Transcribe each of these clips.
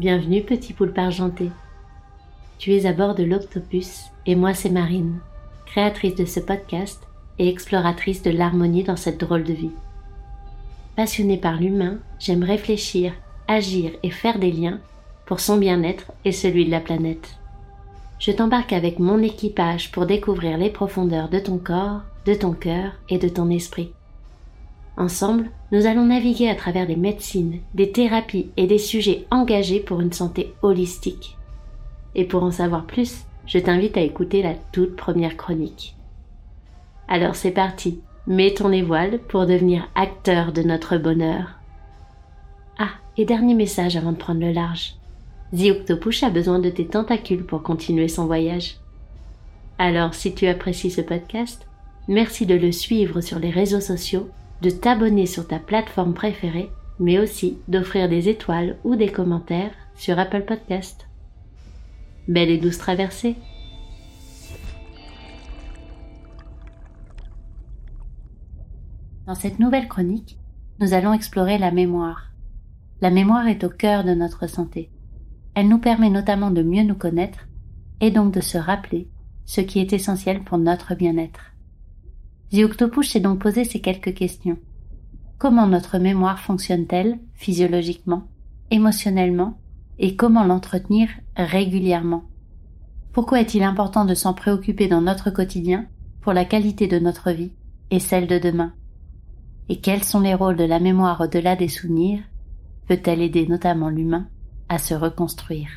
Bienvenue petit poulpe argenté. Tu es à bord de l'Octopus et moi c'est Marine, créatrice de ce podcast et exploratrice de l'harmonie dans cette drôle de vie. Passionnée par l'humain, j'aime réfléchir, agir et faire des liens pour son bien-être et celui de la planète. Je t'embarque avec mon équipage pour découvrir les profondeurs de ton corps, de ton cœur et de ton esprit. Ensemble, nous allons naviguer à travers des médecines, des thérapies et des sujets engagés pour une santé holistique. Et pour en savoir plus, je t'invite à écouter la toute première chronique. Alors c'est parti, mets ton évoile pour devenir acteur de notre bonheur. Ah, et dernier message avant de prendre le large. The Octopus a besoin de tes tentacules pour continuer son voyage. Alors si tu apprécies ce podcast, merci de le suivre sur les réseaux sociaux, de t'abonner sur ta plateforme préférée, mais aussi d'offrir des étoiles ou des commentaires sur Apple Podcast. Belle et douce traversée Dans cette nouvelle chronique, nous allons explorer la mémoire. La mémoire est au cœur de notre santé. Elle nous permet notamment de mieux nous connaître et donc de se rappeler ce qui est essentiel pour notre bien-être. The Octopus s'est donc posé ces quelques questions. Comment notre mémoire fonctionne-t-elle physiologiquement, émotionnellement et comment l'entretenir régulièrement? Pourquoi est-il important de s'en préoccuper dans notre quotidien pour la qualité de notre vie et celle de demain? Et quels sont les rôles de la mémoire au-delà des souvenirs? Peut-elle aider notamment l'humain à se reconstruire?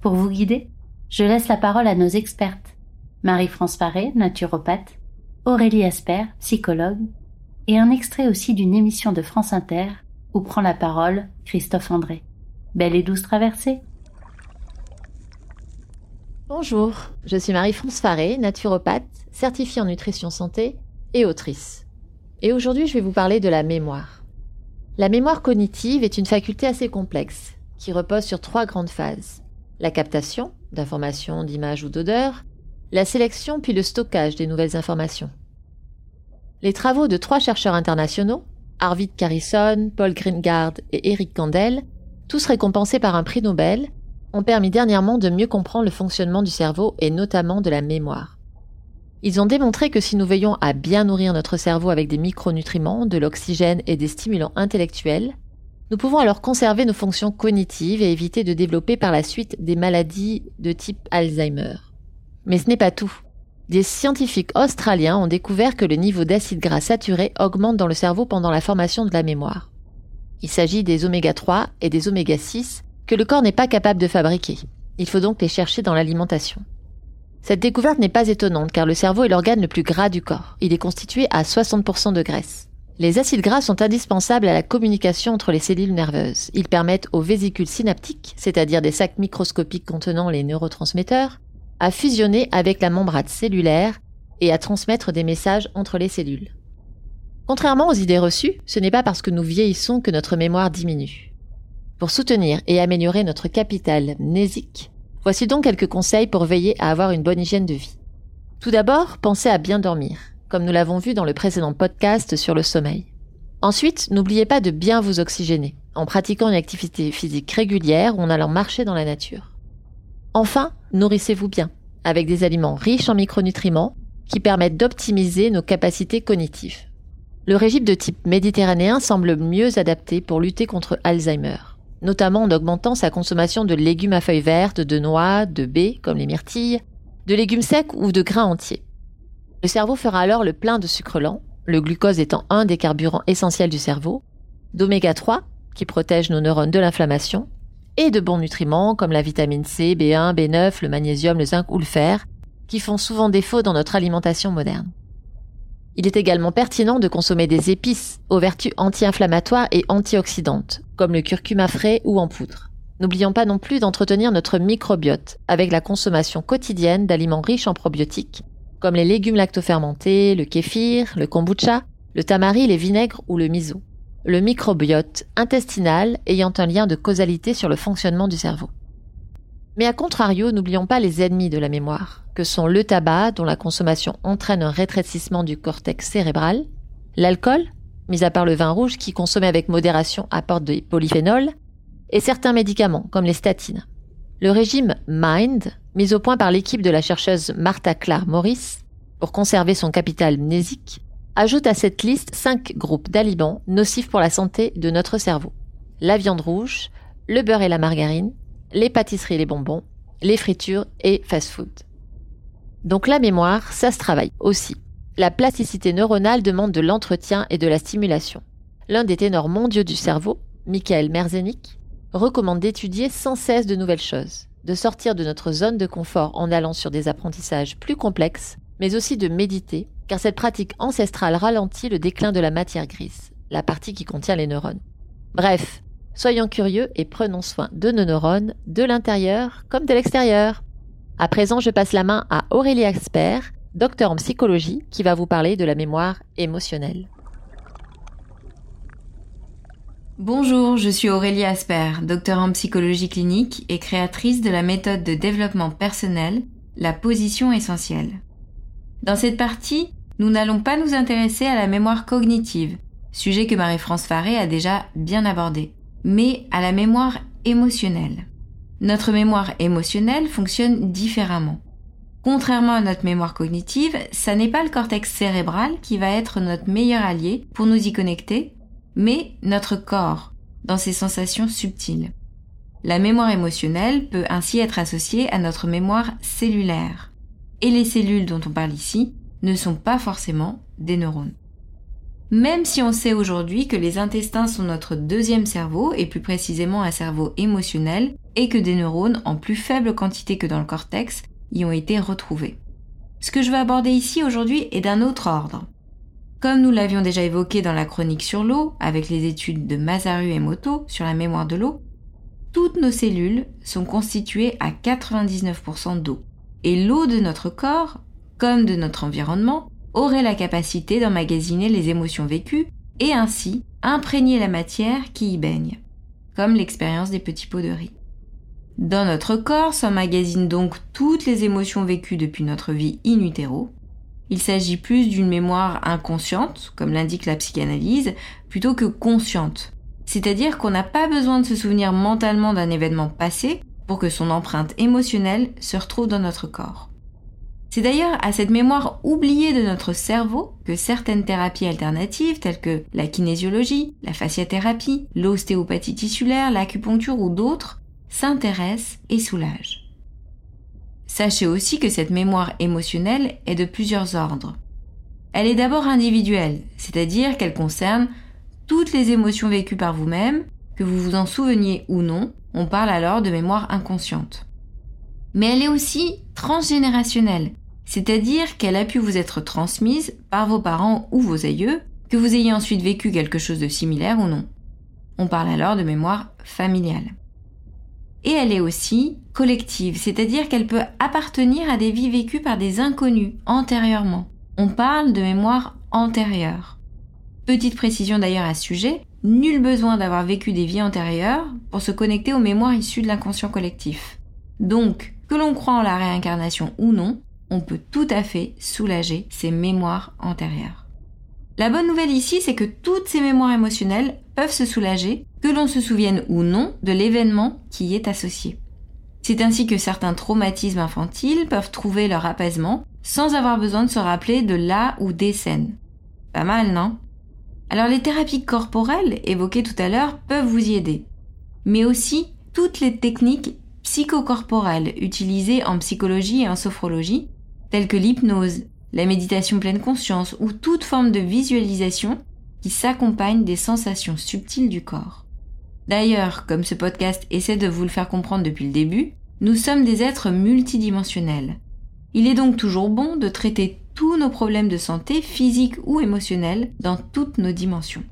Pour vous guider, je laisse la parole à nos expertes. Marie-France Faré, naturopathe, Aurélie Asper, psychologue, et un extrait aussi d'une émission de France Inter où prend la parole Christophe André. Belle et douce traversée Bonjour, je suis Marie-France Faré, naturopathe, certifiée en nutrition santé et autrice. Et aujourd'hui, je vais vous parler de la mémoire. La mémoire cognitive est une faculté assez complexe, qui repose sur trois grandes phases. La captation, d'informations, d'images ou d'odeurs, la sélection puis le stockage des nouvelles informations. Les travaux de trois chercheurs internationaux, Arvid Carrison, Paul Greengard et Eric Kandel, tous récompensés par un prix Nobel, ont permis dernièrement de mieux comprendre le fonctionnement du cerveau et notamment de la mémoire. Ils ont démontré que si nous veillons à bien nourrir notre cerveau avec des micronutriments, de l'oxygène et des stimulants intellectuels, nous pouvons alors conserver nos fonctions cognitives et éviter de développer par la suite des maladies de type Alzheimer. Mais ce n'est pas tout. Des scientifiques australiens ont découvert que le niveau d'acide gras saturé augmente dans le cerveau pendant la formation de la mémoire. Il s'agit des oméga 3 et des oméga 6 que le corps n'est pas capable de fabriquer. Il faut donc les chercher dans l'alimentation. Cette découverte n'est pas étonnante car le cerveau est l'organe le plus gras du corps. Il est constitué à 60% de graisse. Les acides gras sont indispensables à la communication entre les cellules nerveuses. Ils permettent aux vésicules synaptiques, c'est-à-dire des sacs microscopiques contenant les neurotransmetteurs, à fusionner avec la membrane cellulaire et à transmettre des messages entre les cellules. Contrairement aux idées reçues, ce n'est pas parce que nous vieillissons que notre mémoire diminue. Pour soutenir et améliorer notre capital mnésique, Voici donc quelques conseils pour veiller à avoir une bonne hygiène de vie. Tout d'abord, pensez à bien dormir, comme nous l'avons vu dans le précédent podcast sur le sommeil. Ensuite, n'oubliez pas de bien vous oxygéner, en pratiquant une activité physique régulière ou en allant marcher dans la nature. Enfin, nourrissez-vous bien, avec des aliments riches en micronutriments qui permettent d'optimiser nos capacités cognitives. Le régime de type méditerranéen semble mieux adapté pour lutter contre Alzheimer notamment en augmentant sa consommation de légumes à feuilles vertes, de noix, de baies, comme les myrtilles, de légumes secs ou de grains entiers. Le cerveau fera alors le plein de sucre lent, le glucose étant un des carburants essentiels du cerveau, d'oméga 3, qui protège nos neurones de l'inflammation, et de bons nutriments comme la vitamine C, B1, B9, le magnésium, le zinc ou le fer, qui font souvent défaut dans notre alimentation moderne. Il est également pertinent de consommer des épices aux vertus anti-inflammatoires et antioxydantes, comme le curcuma frais ou en poudre. N'oublions pas non plus d'entretenir notre microbiote avec la consommation quotidienne d'aliments riches en probiotiques, comme les légumes lactofermentés, le kéfir, le kombucha, le tamari, les vinaigres ou le miso. Le microbiote intestinal ayant un lien de causalité sur le fonctionnement du cerveau. Mais à contrario, n'oublions pas les ennemis de la mémoire, que sont le tabac, dont la consommation entraîne un rétrécissement du cortex cérébral, l'alcool, mis à part le vin rouge qui consommé avec modération apporte des polyphénols, et certains médicaments, comme les statines. Le régime MIND, mis au point par l'équipe de la chercheuse Martha Clark Morris pour conserver son capital mnésique, ajoute à cette liste cinq groupes d'aliments nocifs pour la santé de notre cerveau. La viande rouge, le beurre et la margarine, les pâtisseries et les bonbons, les fritures et fast-food. Donc la mémoire, ça se travaille aussi. La plasticité neuronale demande de l'entretien et de la stimulation. L'un des ténors mondiaux du cerveau, Michael Merzenich, recommande d'étudier sans cesse de nouvelles choses, de sortir de notre zone de confort en allant sur des apprentissages plus complexes, mais aussi de méditer, car cette pratique ancestrale ralentit le déclin de la matière grise, la partie qui contient les neurones. Bref, soyons curieux et prenons soin de nos neurones, de l'intérieur comme de l'extérieur. À présent, je passe la main à Aurélie Expert, docteur en psychologie, qui va vous parler de la mémoire émotionnelle. Bonjour, je suis Aurélie Asper, docteur en psychologie clinique et créatrice de la méthode de développement personnel, la position essentielle. Dans cette partie, nous n'allons pas nous intéresser à la mémoire cognitive, sujet que Marie-France Faré a déjà bien abordé, mais à la mémoire émotionnelle. Notre mémoire émotionnelle fonctionne différemment. Contrairement à notre mémoire cognitive, ça n'est pas le cortex cérébral qui va être notre meilleur allié pour nous y connecter, mais notre corps, dans ses sensations subtiles. La mémoire émotionnelle peut ainsi être associée à notre mémoire cellulaire. Et les cellules dont on parle ici ne sont pas forcément des neurones. Même si on sait aujourd'hui que les intestins sont notre deuxième cerveau, et plus précisément un cerveau émotionnel, et que des neurones en plus faible quantité que dans le cortex y ont été retrouvés. Ce que je veux aborder ici aujourd'hui est d'un autre ordre. Comme nous l'avions déjà évoqué dans la chronique sur l'eau, avec les études de Masaru et Moto sur la mémoire de l'eau, toutes nos cellules sont constituées à 99% d'eau. Et l'eau de notre corps, comme de notre environnement, aurait la capacité d'emmagasiner les émotions vécues et ainsi imprégner la matière qui y baigne, comme l'expérience des petits pots de riz. Dans notre corps s'emmagasinent donc toutes les émotions vécues depuis notre vie in utero, il s'agit plus d'une mémoire inconsciente, comme l'indique la psychanalyse, plutôt que consciente. C'est-à-dire qu'on n'a pas besoin de se souvenir mentalement d'un événement passé pour que son empreinte émotionnelle se retrouve dans notre corps. C'est d'ailleurs à cette mémoire oubliée de notre cerveau que certaines thérapies alternatives telles que la kinésiologie, la fasciathérapie, l'ostéopathie tissulaire, l'acupuncture ou d'autres s'intéressent et soulagent. Sachez aussi que cette mémoire émotionnelle est de plusieurs ordres. Elle est d'abord individuelle, c'est-à-dire qu'elle concerne toutes les émotions vécues par vous-même, que vous vous en souveniez ou non, on parle alors de mémoire inconsciente. Mais elle est aussi transgénérationnelle, c'est-à-dire qu'elle a pu vous être transmise par vos parents ou vos aïeux, que vous ayez ensuite vécu quelque chose de similaire ou non. On parle alors de mémoire familiale et elle est aussi collective, c'est-à-dire qu'elle peut appartenir à des vies vécues par des inconnus antérieurement. On parle de mémoire antérieure. Petite précision d'ailleurs à ce sujet, nul besoin d'avoir vécu des vies antérieures pour se connecter aux mémoires issues de l'inconscient collectif. Donc, que l'on croit en la réincarnation ou non, on peut tout à fait soulager ces mémoires antérieures. La bonne nouvelle ici, c'est que toutes ces mémoires émotionnelles peuvent se soulager, que l'on se souvienne ou non de l'événement qui y est associé. C'est ainsi que certains traumatismes infantiles peuvent trouver leur apaisement sans avoir besoin de se rappeler de la ou des scènes. Pas mal, non? Alors les thérapies corporelles évoquées tout à l'heure peuvent vous y aider, mais aussi toutes les techniques psychocorporelles utilisées en psychologie et en sophrologie, telles que l'hypnose, la méditation pleine conscience ou toute forme de visualisation qui s'accompagne des sensations subtiles du corps. D'ailleurs, comme ce podcast essaie de vous le faire comprendre depuis le début, nous sommes des êtres multidimensionnels. Il est donc toujours bon de traiter tous nos problèmes de santé, physiques ou émotionnels, dans toutes nos dimensions.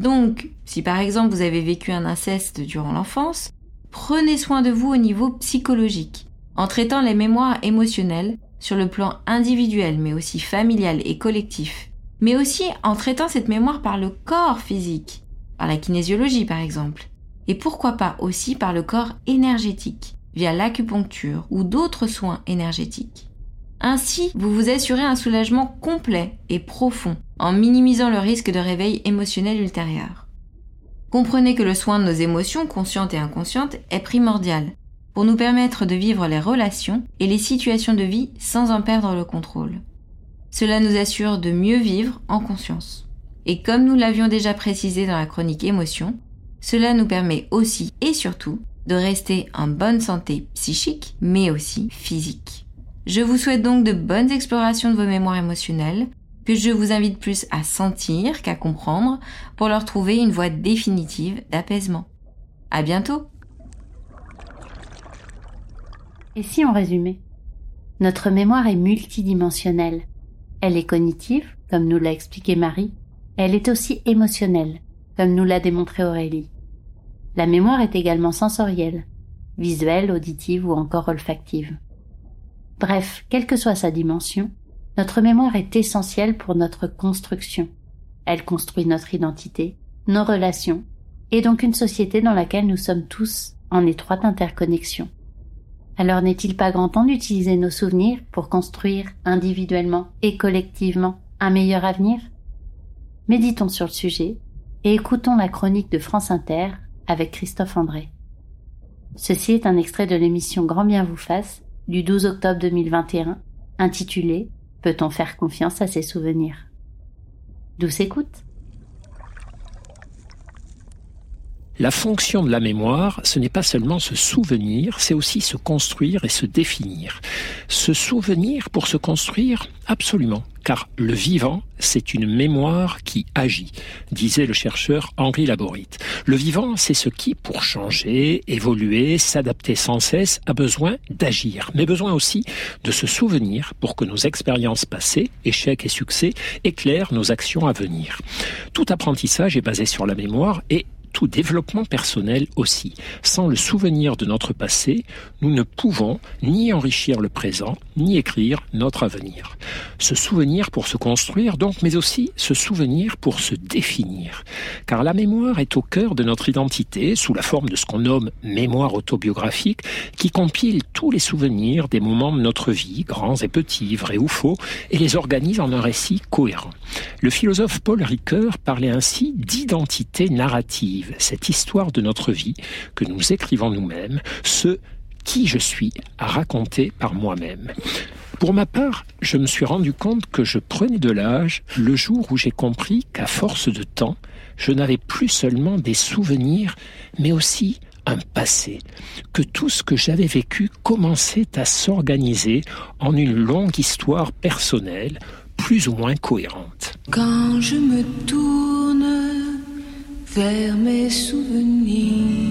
Donc, si par exemple vous avez vécu un inceste durant l'enfance, prenez soin de vous au niveau psychologique, en traitant les mémoires émotionnelles sur le plan individuel mais aussi familial et collectif, mais aussi en traitant cette mémoire par le corps physique, par la kinésiologie par exemple, et pourquoi pas aussi par le corps énergétique, via l'acupuncture ou d'autres soins énergétiques. Ainsi, vous vous assurez un soulagement complet et profond en minimisant le risque de réveil émotionnel ultérieur. Comprenez que le soin de nos émotions, conscientes et inconscientes, est primordial pour nous permettre de vivre les relations et les situations de vie sans en perdre le contrôle. Cela nous assure de mieux vivre en conscience. Et comme nous l'avions déjà précisé dans la chronique émotion, cela nous permet aussi et surtout de rester en bonne santé psychique mais aussi physique. Je vous souhaite donc de bonnes explorations de vos mémoires émotionnelles que je vous invite plus à sentir qu'à comprendre pour leur trouver une voie définitive d'apaisement. À bientôt! Et si on résumait Notre mémoire est multidimensionnelle. Elle est cognitive, comme nous l'a expliqué Marie. Elle est aussi émotionnelle, comme nous l'a démontré Aurélie. La mémoire est également sensorielle, visuelle, auditive ou encore olfactive. Bref, quelle que soit sa dimension, notre mémoire est essentielle pour notre construction. Elle construit notre identité, nos relations, et donc une société dans laquelle nous sommes tous en étroite interconnexion. Alors n'est-il pas grand temps d'utiliser nos souvenirs pour construire individuellement et collectivement un meilleur avenir? Méditons sur le sujet et écoutons la chronique de France Inter avec Christophe André. Ceci est un extrait de l'émission Grand bien vous fasse du 12 octobre 2021 intitulée Peut-on faire confiance à ses souvenirs? Douce écoute La fonction de la mémoire, ce n'est pas seulement se souvenir, c'est aussi se construire et se définir. Se souvenir pour se construire, absolument, car le vivant, c'est une mémoire qui agit, disait le chercheur Henri Laborit. Le vivant, c'est ce qui, pour changer, évoluer, s'adapter sans cesse, a besoin d'agir, mais besoin aussi de se souvenir pour que nos expériences passées, échecs et succès, éclairent nos actions à venir. Tout apprentissage est basé sur la mémoire et tout développement personnel aussi. Sans le souvenir de notre passé, nous ne pouvons ni enrichir le présent, ni écrire notre avenir. Se souvenir pour se construire donc, mais aussi se souvenir pour se définir. Car la mémoire est au cœur de notre identité, sous la forme de ce qu'on nomme mémoire autobiographique, qui compile tous les souvenirs des moments de notre vie, grands et petits, vrais ou faux, et les organise en un récit cohérent. Le philosophe Paul Ricoeur parlait ainsi d'identité cette histoire de notre vie que nous écrivons nous-mêmes, ce qui je suis à raconter par moi-même. Pour ma part, je me suis rendu compte que je prenais de l'âge le jour où j'ai compris qu'à force de temps, je n'avais plus seulement des souvenirs, mais aussi un passé, que tout ce que j'avais vécu commençait à s'organiser en une longue histoire personnelle, plus ou moins cohérente. Quand je me tourne vers mes souvenirs.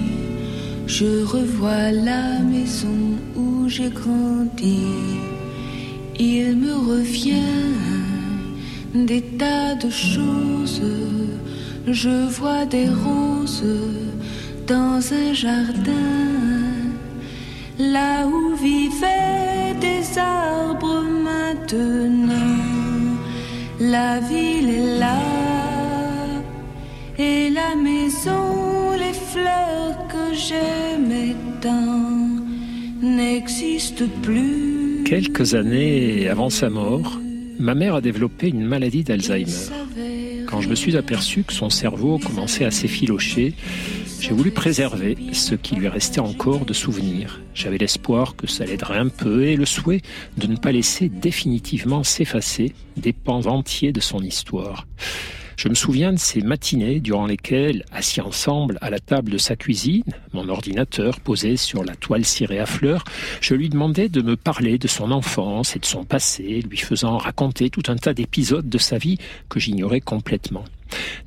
Je revois la maison où j'ai grandi. Il me revient des tas de choses. Je vois des roses dans un jardin, là où vivaient plus. Quelques années avant sa mort, ma mère a développé une maladie d'Alzheimer. Quand je me suis aperçu que son cerveau commençait à s'effilocher, j'ai voulu préserver ce qui lui restait encore de souvenirs. J'avais l'espoir que ça l'aiderait un peu et le souhait de ne pas laisser définitivement s'effacer des pans entiers de son histoire. Je me souviens de ces matinées durant lesquelles, assis ensemble à la table de sa cuisine, mon ordinateur posé sur la toile cirée à fleurs, je lui demandais de me parler de son enfance et de son passé, lui faisant raconter tout un tas d'épisodes de sa vie que j'ignorais complètement.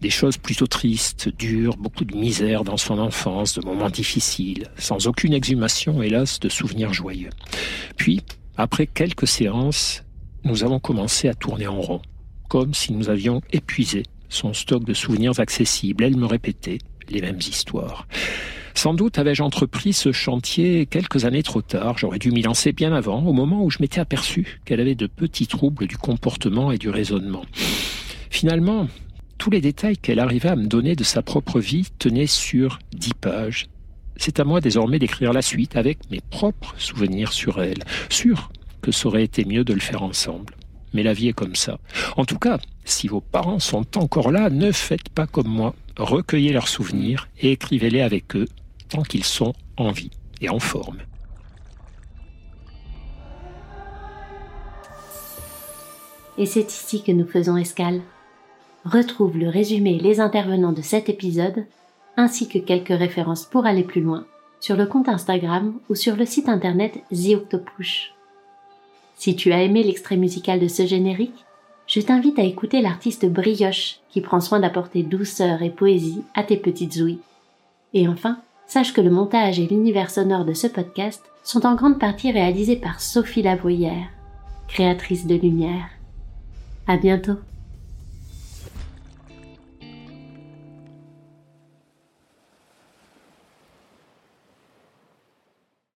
Des choses plutôt tristes, dures, beaucoup de misère dans son enfance, de moments difficiles, sans aucune exhumation, hélas, de souvenirs joyeux. Puis, après quelques séances, nous avons commencé à tourner en rond, comme si nous avions épuisé son stock de souvenirs accessibles. Elle me répétait les mêmes histoires. Sans doute avais-je entrepris ce chantier quelques années trop tard. J'aurais dû m'y lancer bien avant, au moment où je m'étais aperçu qu'elle avait de petits troubles du comportement et du raisonnement. Finalement, tous les détails qu'elle arrivait à me donner de sa propre vie tenaient sur dix pages. C'est à moi désormais d'écrire la suite avec mes propres souvenirs sur elle, sûr que ça aurait été mieux de le faire ensemble mais la vie est comme ça. En tout cas, si vos parents sont encore là, ne faites pas comme moi. recueillez leurs souvenirs et écrivez-les avec eux tant qu'ils sont en vie et en forme. Et c'est ici que nous faisons escale. Retrouve le résumé et les intervenants de cet épisode, ainsi que quelques références pour aller plus loin, sur le compte Instagram ou sur le site internet The. Si tu as aimé l'extrait musical de ce générique, je t'invite à écouter l'artiste Brioche qui prend soin d'apporter douceur et poésie à tes petites ouïes. Et enfin, sache que le montage et l'univers sonore de ce podcast sont en grande partie réalisés par Sophie Lavoyère, créatrice de lumière. À bientôt!